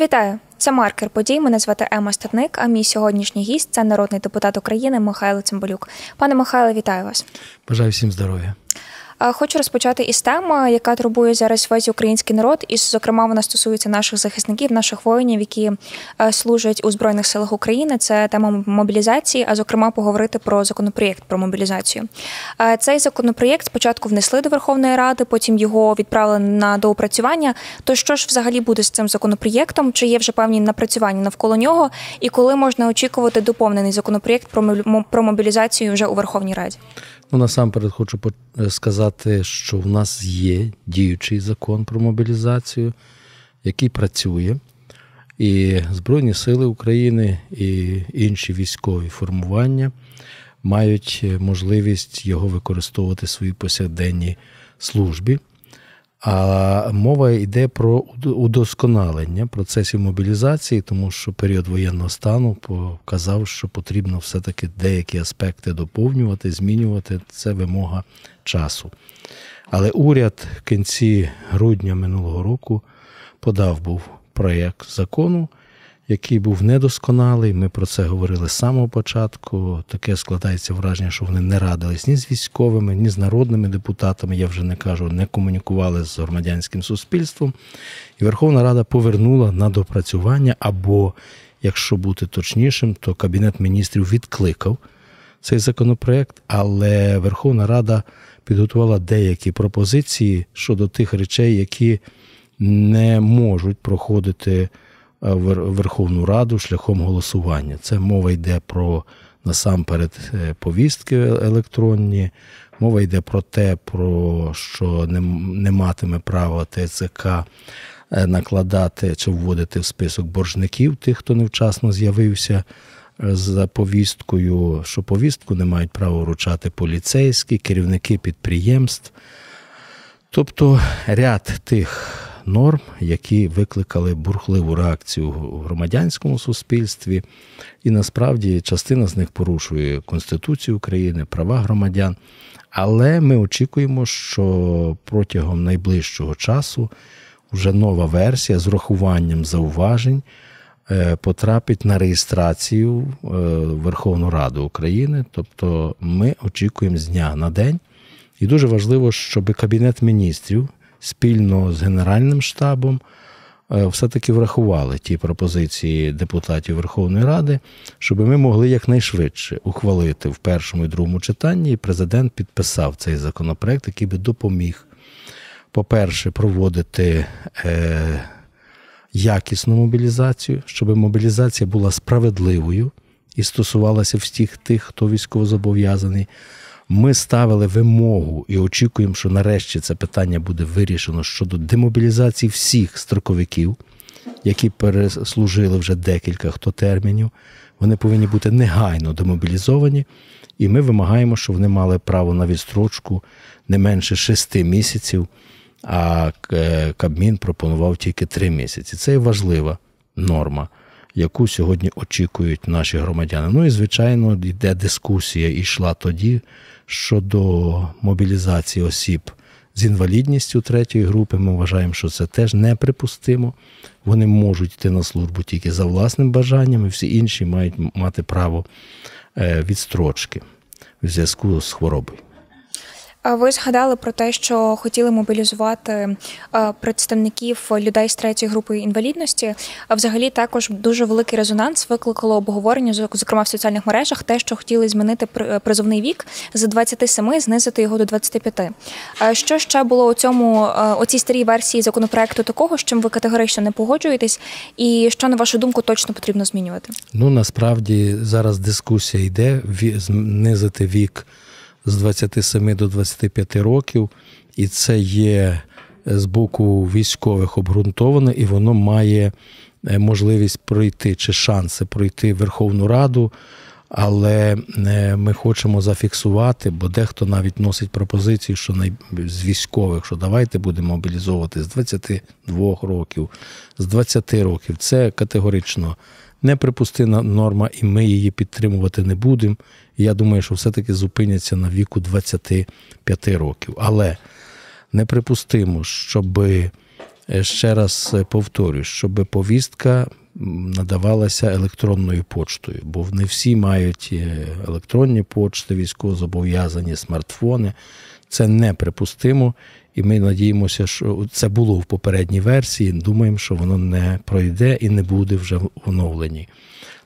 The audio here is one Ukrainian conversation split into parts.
Вітаю, це маркер подій. Мене звати Ема Статник. А мій сьогоднішній гість це народний депутат України Михайло Цимбалюк. Пане Михайло, вітаю вас. Бажаю всім здоров'я. Хочу розпочати із теми, яка турбує зараз весь український народ, і зокрема вона стосується наших захисників, наших воїнів, які е, служать у збройних силах України. Це тема мобілізації, а зокрема поговорити про законопроєкт про мобілізацію. Е, цей законопроєкт спочатку внесли до Верховної Ради, потім його відправили на доопрацювання. То що ж взагалі буде з цим законопроєктом? Чи є вже певні напрацювання навколо нього? І коли можна очікувати доповнений законопроєкт про мобілізацію вже у Верховній Раді? Ну, насамперед хочу е, сказати, що в нас є діючий закон про мобілізацію, який працює. І Збройні Сили України і інші військові формування мають можливість його використовувати в своїй повсякденній службі. А мова йде про удосконалення процесів мобілізації, тому що період воєнного стану показав, що потрібно все-таки деякі аспекти доповнювати, змінювати. Це вимога часу. Але уряд в кінці грудня минулого року подав був проєкт закону, який був недосконалий. Ми про це говорили з самого початку. Таке складається враження, що вони не радились ні з військовими, ні з народними депутатами. Я вже не кажу, не комунікували з громадянським суспільством. І Верховна Рада повернула на допрацювання, або, якщо бути точнішим, то Кабінет міністрів відкликав цей законопроект, але Верховна Рада підготувала деякі пропозиції щодо тих речей, які не можуть проходити. Е, Верховну Раду шляхом голосування. Це мова йде про насамперед е, повістки електронні, мова йде про те, про що не, не матиме права ТЦК е, накладати чи вводити в список боржників тих, хто невчасно з'явився. За повісткою, що повістку не мають права вручати поліцейські, керівники підприємств. Тобто ряд тих норм, які викликали бурхливу реакцію в громадянському суспільстві, і насправді частина з них порушує Конституцію України, права громадян. Але ми очікуємо, що протягом найближчого часу вже нова версія з урахуванням зауважень е, потрапить на реєстрацію е, Верховну Раду України. Тобто ми очікуємо з дня на день. І дуже важливо, щоб Кабінет міністрів спільно з Генеральним штабом е, все-таки врахували ті пропозиції депутатів Верховної Ради, щоб ми могли якнайшвидше ухвалити в першому і другому читанні, і президент підписав цей законопроект, який би допоміг, по-перше, проводити. Е, Якісну мобілізацію, щоб мобілізація була справедливою і стосувалася всіх тих, хто військовозобов'язаний. Ми ставили вимогу і очікуємо, що нарешті це питання буде вирішено щодо демобілізації всіх строковиків, які переслужили вже декілька хто термінів. Вони повинні бути негайно демобілізовані, і ми вимагаємо, щоб вони мали право на відстрочку не менше шести місяців. А е, Кабмін пропонував тільки три місяці. Це важлива норма, яку сьогодні очікують наші громадяни. Ну і звичайно, йде дискусія і йшла тоді щодо мобілізації осіб з інвалідністю третьої групи. Ми вважаємо, що це теж неприпустимо. Вони можуть йти на службу тільки за власним бажанням, і всі інші мають мати право е, відстрочки в зв'язку з хворобою. Ви згадали про те, що хотіли мобілізувати е, представників людей з третьої групи інвалідності. А взагалі також дуже великий резонанс викликало обговорення, зокрема в соціальних мережах, те, що хотіли змінити призовний вік з 27 знизити його до 25. Що ще було у цьому е, у цій старій версії законопроекту такого, з чим ви категорично не погоджуєтесь, і що на вашу думку точно потрібно змінювати? Ну насправді зараз дискусія йде знизити вік з 27 до 25 років, і це є з боку військових обґрунтоване, і воно має е, можливість пройти чи шанси пройти Верховну Раду. Але е, ми хочемо зафіксувати, бо дехто навіть носить пропозиції, що з військових, що давайте будемо мобілізовувати з 22 років, з 20 років. Це категорично неприпустима норма, і ми її підтримувати не будемо. я думаю, що все-таки зупиняться на віку 25 років. Але неприпустимо, щоб ще раз повторюю, щоб повістка надавалася електронною поштою, бо не всі мають електронні почти, військовозобов'язані смартфони. Це неприпустимо, і ми надіємося, що це було в попередній версії. Думаємо, що воно не пройде і не буде вже в оновленій.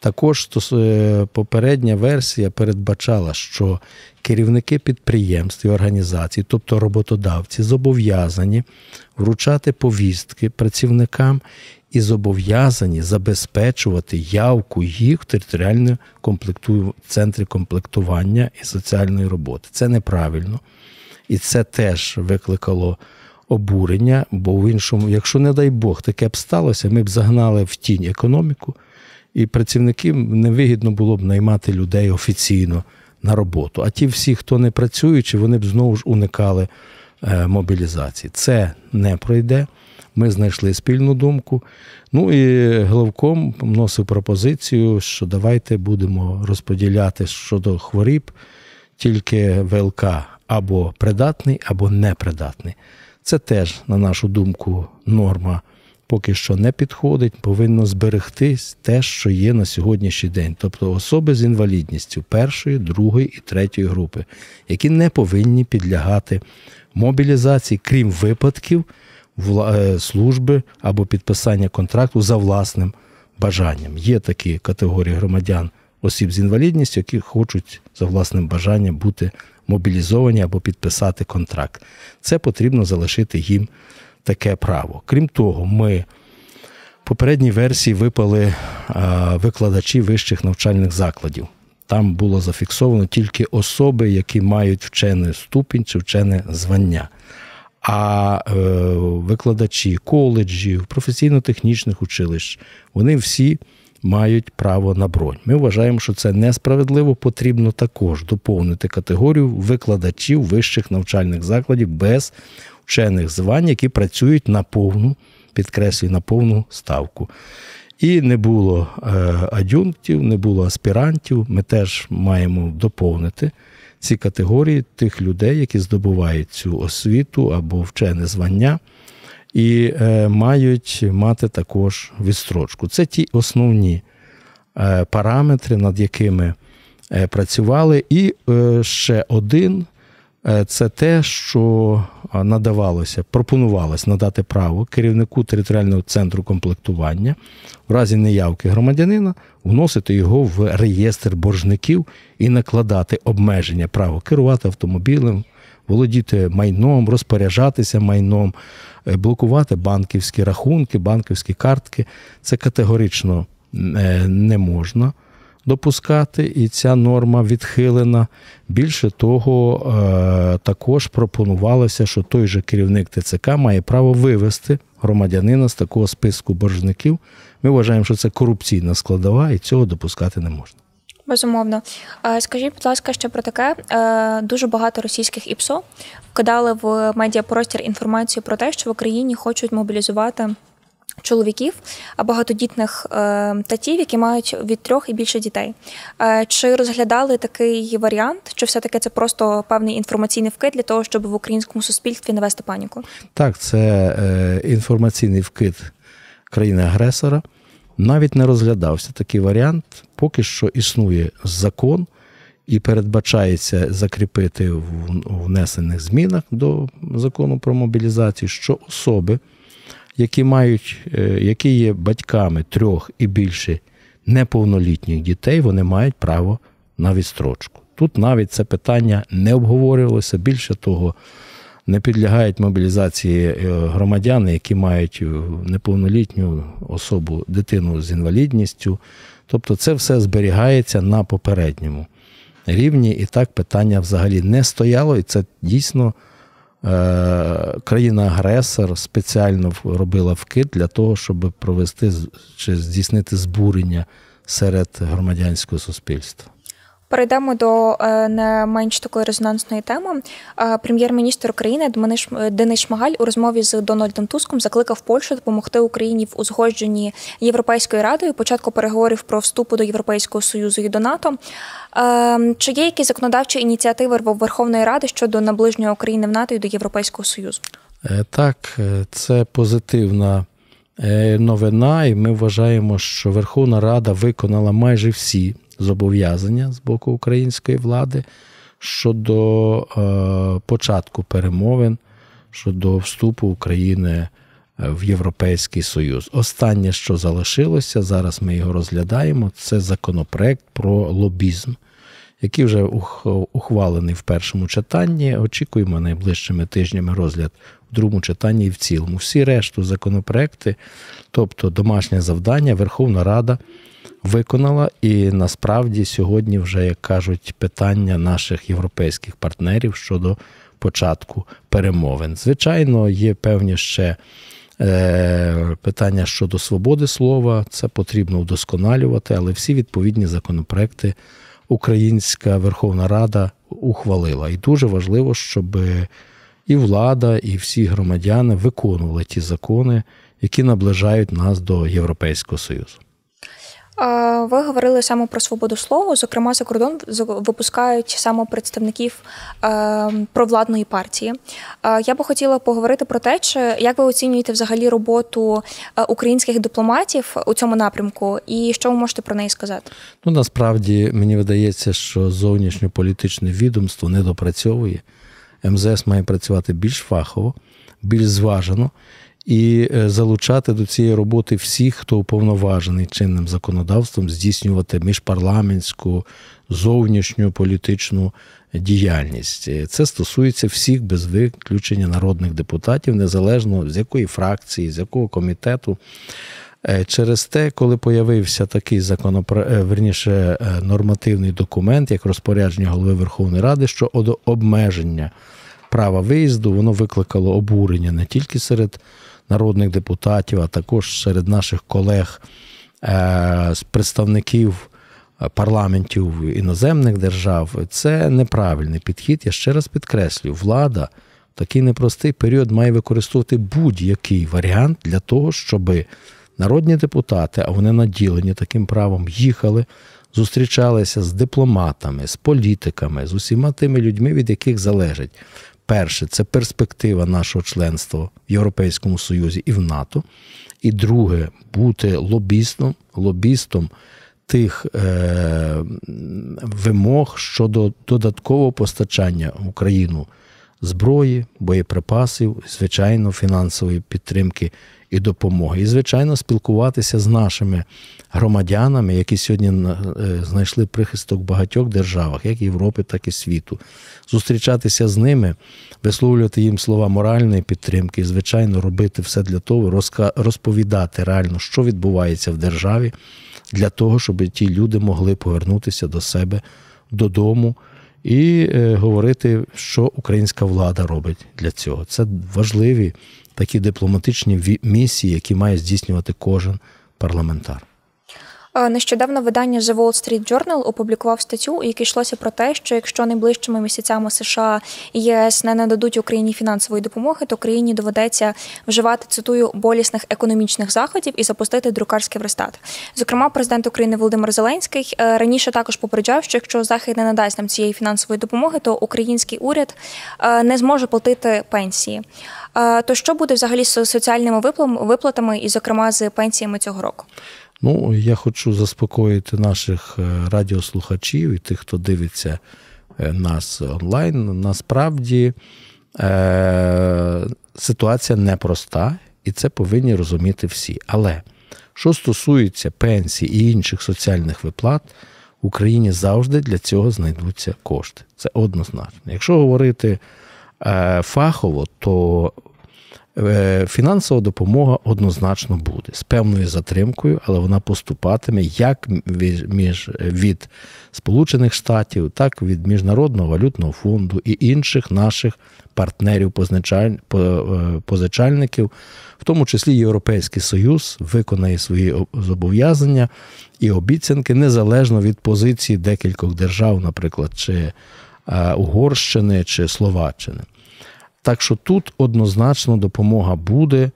Також е, попередня версія передбачала, що керівники підприємств і організацій, тобто роботодавці, зобов'язані вручати повістки працівникам і зобов'язані забезпечувати явку їх в територіальні комплекту... центрі комплектування і соціальної роботи. Це неправильно. І це теж викликало обурення, бо в іншому, якщо, не дай Бог, таке б сталося, ми б загнали в тінь економіку, і працівників невигідно було б наймати людей офіційно на роботу. А ті всі, хто не працюючи, вони б знову ж уникали е, мобілізації. Це не пройде. Ми знайшли спільну думку. Ну і головком вносив пропозицію, що давайте будемо розподіляти щодо хворіб тільки ВЛК або придатний, або непридатний. Це теж, на нашу думку, норма поки що не підходить, повинно зберегтись те, що є на сьогоднішній день, тобто особи з інвалідністю першої, другої і третьої групи, які не повинні підлягати мобілізації, крім випадків е, служби або підписання контракту за власним бажанням. Є такі категорії громадян осіб з інвалідністю, які хочуть за власним бажанням бути мобілізовані або підписати контракт. Це потрібно залишити їм таке право. Крім того, ми в попередній версії випали викладачі вищих навчальних закладів. Там було зафіксовано тільки особи, які мають вчений ступінь чи вчене звання. А е, викладачі коледжів, професійно-технічних училищ, вони всі мають право на бронь. Ми вважаємо, що це несправедливо. Потрібно також доповнити категорію викладачів вищих навчальних закладів без вчених звань, які працюють на повну, підкреслюю, на повну ставку. І не було е, адюнктів, не було аспірантів. Ми теж маємо доповнити ці категорії тих людей, які здобувають цю освіту або вчене звання, і е, мають мати також відстрочку. Це ті основні е, параметри, над якими працювали. І ще один Е, це те, що надавалося, пропонувалось надати право керівнику територіального центру комплектування в разі неявки громадянина вносити його в реєстр боржників і накладати обмеження права керувати автомобілем, володіти майном, розпоряджатися майном, е, блокувати банківські рахунки, банківські картки. Це категорично е, не можна допускати, і ця норма відхилена. Більше того, е, також пропонувалося, що той же керівник ТЦК має право вивести громадянина з такого списку боржників. Ми вважаємо, що це корупційна складова, і цього допускати не можна. Безумовно, скажіть, будь ласка, ще про таке е, дуже багато російських ІПСО вкидали в медіапростір інформацію про те, що в Україні хочуть мобілізувати чоловіків, багатодітних е, татів, які мають від трьох і більше дітей. Е, чи розглядали такий варіант? Чи все-таки це просто певний інформаційний вкид для того, щоб в українському суспільстві навести паніку? Так, це е, інформаційний вкид країни-агресора. Навіть не розглядався такий варіант, поки що існує закон. І передбачається закріпити в внесених змінах до закону про мобілізацію, що особи, які мають, е, які є батьками трьох і більше неповнолітніх дітей, вони мають право на відстрочку. Тут навіть це питання не обговорювалося. Більше того, не підлягають мобілізації е, громадяни, які мають е, неповнолітню особу, дитину з інвалідністю. Тобто це все зберігається на попередньому рівні, і так питання взагалі не стояло, і це дійсно. Е, країна-агресор спеціально робила вкид для того, щоб провести чи здійснити збурення серед громадянського суспільства. Перейдемо до е, не менш такої резонансної теми. Е, прем'єр-міністр України Денис Шмагаль у розмові з Дональдом Туском закликав Польщу допомогти Україні в узгодженні Європейською радою початку переговорів про вступу до Європейського союзу і до НАТО. Е, чи є якісь законодавчі ініціативи Верховної Ради щодо наближення України в НАТО і до Європейського союзу? Так, це позитивна новина, і ми вважаємо, що Верховна Рада виконала майже всі зобов'язання з боку української влади щодо початку перемовин щодо вступу України в Європейський Союз. Останнє, що залишилося, зараз ми його розглядаємо, це законопроект про лобізм, який вже ухвалений в першому читанні. Очікуємо найближчими тижнями розгляд в другому читанні і в цілому. Всі решту законопроекти, тобто домашнє завдання, Верховна Рада. Виконала і насправді сьогодні вже як кажуть питання наших європейських партнерів щодо початку перемовин. Звичайно, є певні ще Е, питання щодо свободи слова, це потрібно вдосконалювати, але всі відповідні законопроекти Українська Верховна Рада ухвалила. І дуже важливо, щоб і влада, і всі громадяни виконували ті закони, які наближають нас до Європейського Союзу. Ви говорили саме про свободу слова. Зокрема, за кордон випускають саме представників е, провладної партії. Я би хотіла поговорити про те, чи як ви оцінюєте взагалі роботу е, українських дипломатів у цьому напрямку, і що ви можете про неї сказати? Ну насправді мені видається, що зовнішньополітичне відомство не допрацьовує. МЗС має працювати більш фахово, більш зважено і е, залучати до цієї роботи всіх, хто уповноважений чинним законодавством здійснювати міжпарламентську зовнішню політичну діяльність. Е, це стосується всіх без виключення народних депутатів, незалежно з якої фракції, з якого комітету. Е, через те, коли появився такий законопроект, верніше нормативний документ, як розпорядження голови Верховної Ради, що обмеження права виїзду, воно викликало обурення не тільки серед народних депутатів, а також серед наших колег е, з представників парламентів іноземних держав. Це неправильний підхід. Я ще раз підкреслюю, влада в такий непростий період має використовувати будь-який варіант для того, щоб народні депутати, а вони наділені таким правом, їхали. Зустрічалися з дипломатами, з політиками, з усіма тими людьми, від яких залежить Перше, це перспектива нашого членства в Європейському Союзі і в НАТО. І друге, бути лобістом, лобістом тих е, вимог щодо додаткового постачання в Україну зброї, боєприпасів, звичайно, фінансової підтримки і допомоги. І, звичайно, спілкуватися з нашими громадянами, які сьогодні е, знайшли прихисток в багатьох державах, як Європи, так і світу, зустрічатися з ними, висловлювати їм слова моральної підтримки, і, звичайно, робити все для того, розповідати реально, що відбувається в державі, для того, щоб ті люди могли повернутися до себе додому. І е, говорити, що українська влада робить для цього. Це важливі такі дипломатичні місії, які має здійснювати кожен парламентар. Нещодавно видання The Wall Street Journal опублікував статтю, у якій йшлося про те, що якщо найближчими місяцями США і ЄС не нададуть Україні фінансової допомоги, то країні доведеться вживати цитую болісних економічних заходів і запустити друкарський верстат. Зокрема, президент України Володимир Зеленський е, раніше також попереджав, що якщо захід не надасть нам цієї фінансової допомоги, то український уряд е, не зможе платити пенсії. Е, то що буде взагалі з соціальними виплатами, і, зокрема, з пенсіями цього року? Ну, я хочу заспокоїти наших е, радіослухачів і тих, хто дивиться е, нас онлайн. Насправді е- ситуація непроста, і це повинні розуміти всі. Але що стосується пенсій і інших соціальних виплат, в Україні завжди для цього знайдуться кошти. Це однозначно. Якщо говорити е- фахово, то фінансова допомога однозначно буде з певною затримкою, але вона поступатиме як між від Сполучених Штатів, так і від Міжнародного валютного фонду і інших наших партнерів е, позичальників, в тому числі Європейський Союз виконає свої зобов'язання і обіцянки незалежно від позиції декількох держав, наприклад, чи е, Угорщини чи Словаччини. Так що тут однозначно допомога буде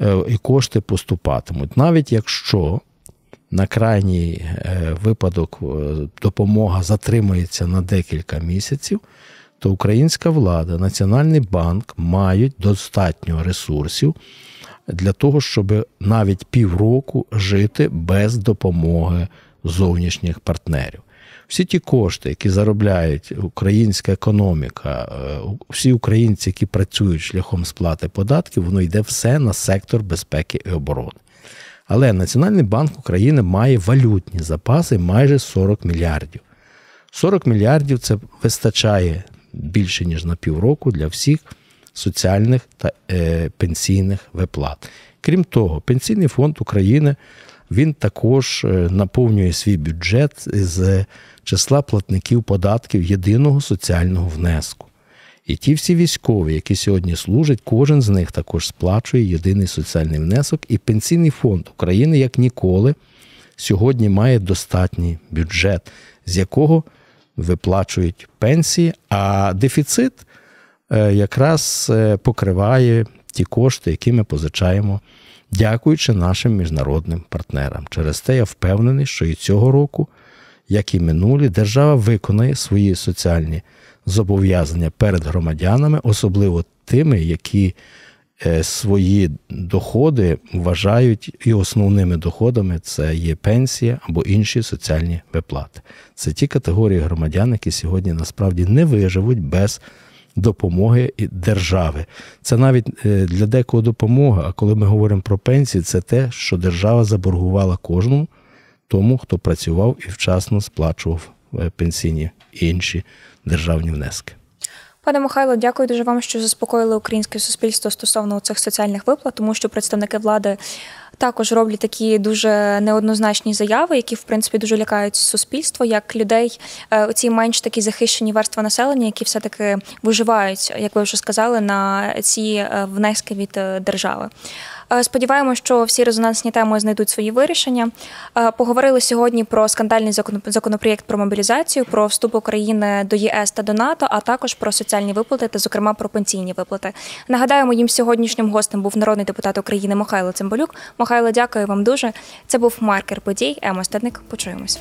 е, і кошти поступатимуть. Навіть якщо на крайній е, випадок е, допомога затримається на декілька місяців, то українська влада, Національний банк мають достатньо ресурсів для того, щоб навіть півроку жити без допомоги зовнішніх партнерів. Всі ті кошти, які заробляють українська економіка, е, всі українці, які працюють шляхом сплати податків, воно йде все на сектор безпеки і оборони. Але Національний банк України має валютні запаси майже 40 мільярдів. 40 мільярдів це вистачає більше ніж на півроку для всіх соціальних та е, пенсійних виплат. Крім того, Пенсійний фонд України він також е, наповнює свій бюджет з числа платників податків єдиного соціального внеску. І ті всі військові, які сьогодні служать, кожен з них також сплачує єдиний соціальний внесок. І Пенсійний фонд України як ніколи сьогодні має достатній бюджет, з якого виплачують пенсії, а дефіцит е, якраз е, покриває ті кошти, які ми позичаємо, дякуючи нашим міжнародним партнерам. Через те я впевнений, що і цього року, як і минулі, держава виконає свої соціальні зобов'язання перед громадянами, особливо тими, які е, свої доходи вважають і основними доходами це є пенсія або інші соціальні виплати. Це ті категорії громадян, які сьогодні насправді не виживуть без допомоги держави. Це навіть е, для декого допомога. А коли ми говоримо про пенсії, це те, що держава заборгувала кожному тому, хто працював і вчасно сплачував е, пенсійні і інші державні внески. Пане Михайло, дякую дуже вам, що заспокоїли українське суспільство стосовно цих соціальних виплат, тому що представники влади також роблять такі дуже неоднозначні заяви, які в принципі дуже лякають суспільство, як людей е, ці менш такі захищені верства населення, які все таки виживають, як ви вже сказали, на ці е, внески від е, держави. Сподіваємося, що всі резонансні теми знайдуть свої вирішення. Поговорили сьогодні про скандальний законопроєкт про мобілізацію, про вступ України до ЄС та до НАТО, а також про соціальні виплати та, зокрема, про пенсійні виплати. Нагадаю, моїм сьогоднішнім гостем був народний депутат України Михайло Цимбалюк. Михайло, дякую вам дуже. Це був маркер подій. Ема Стедник. Почуємось.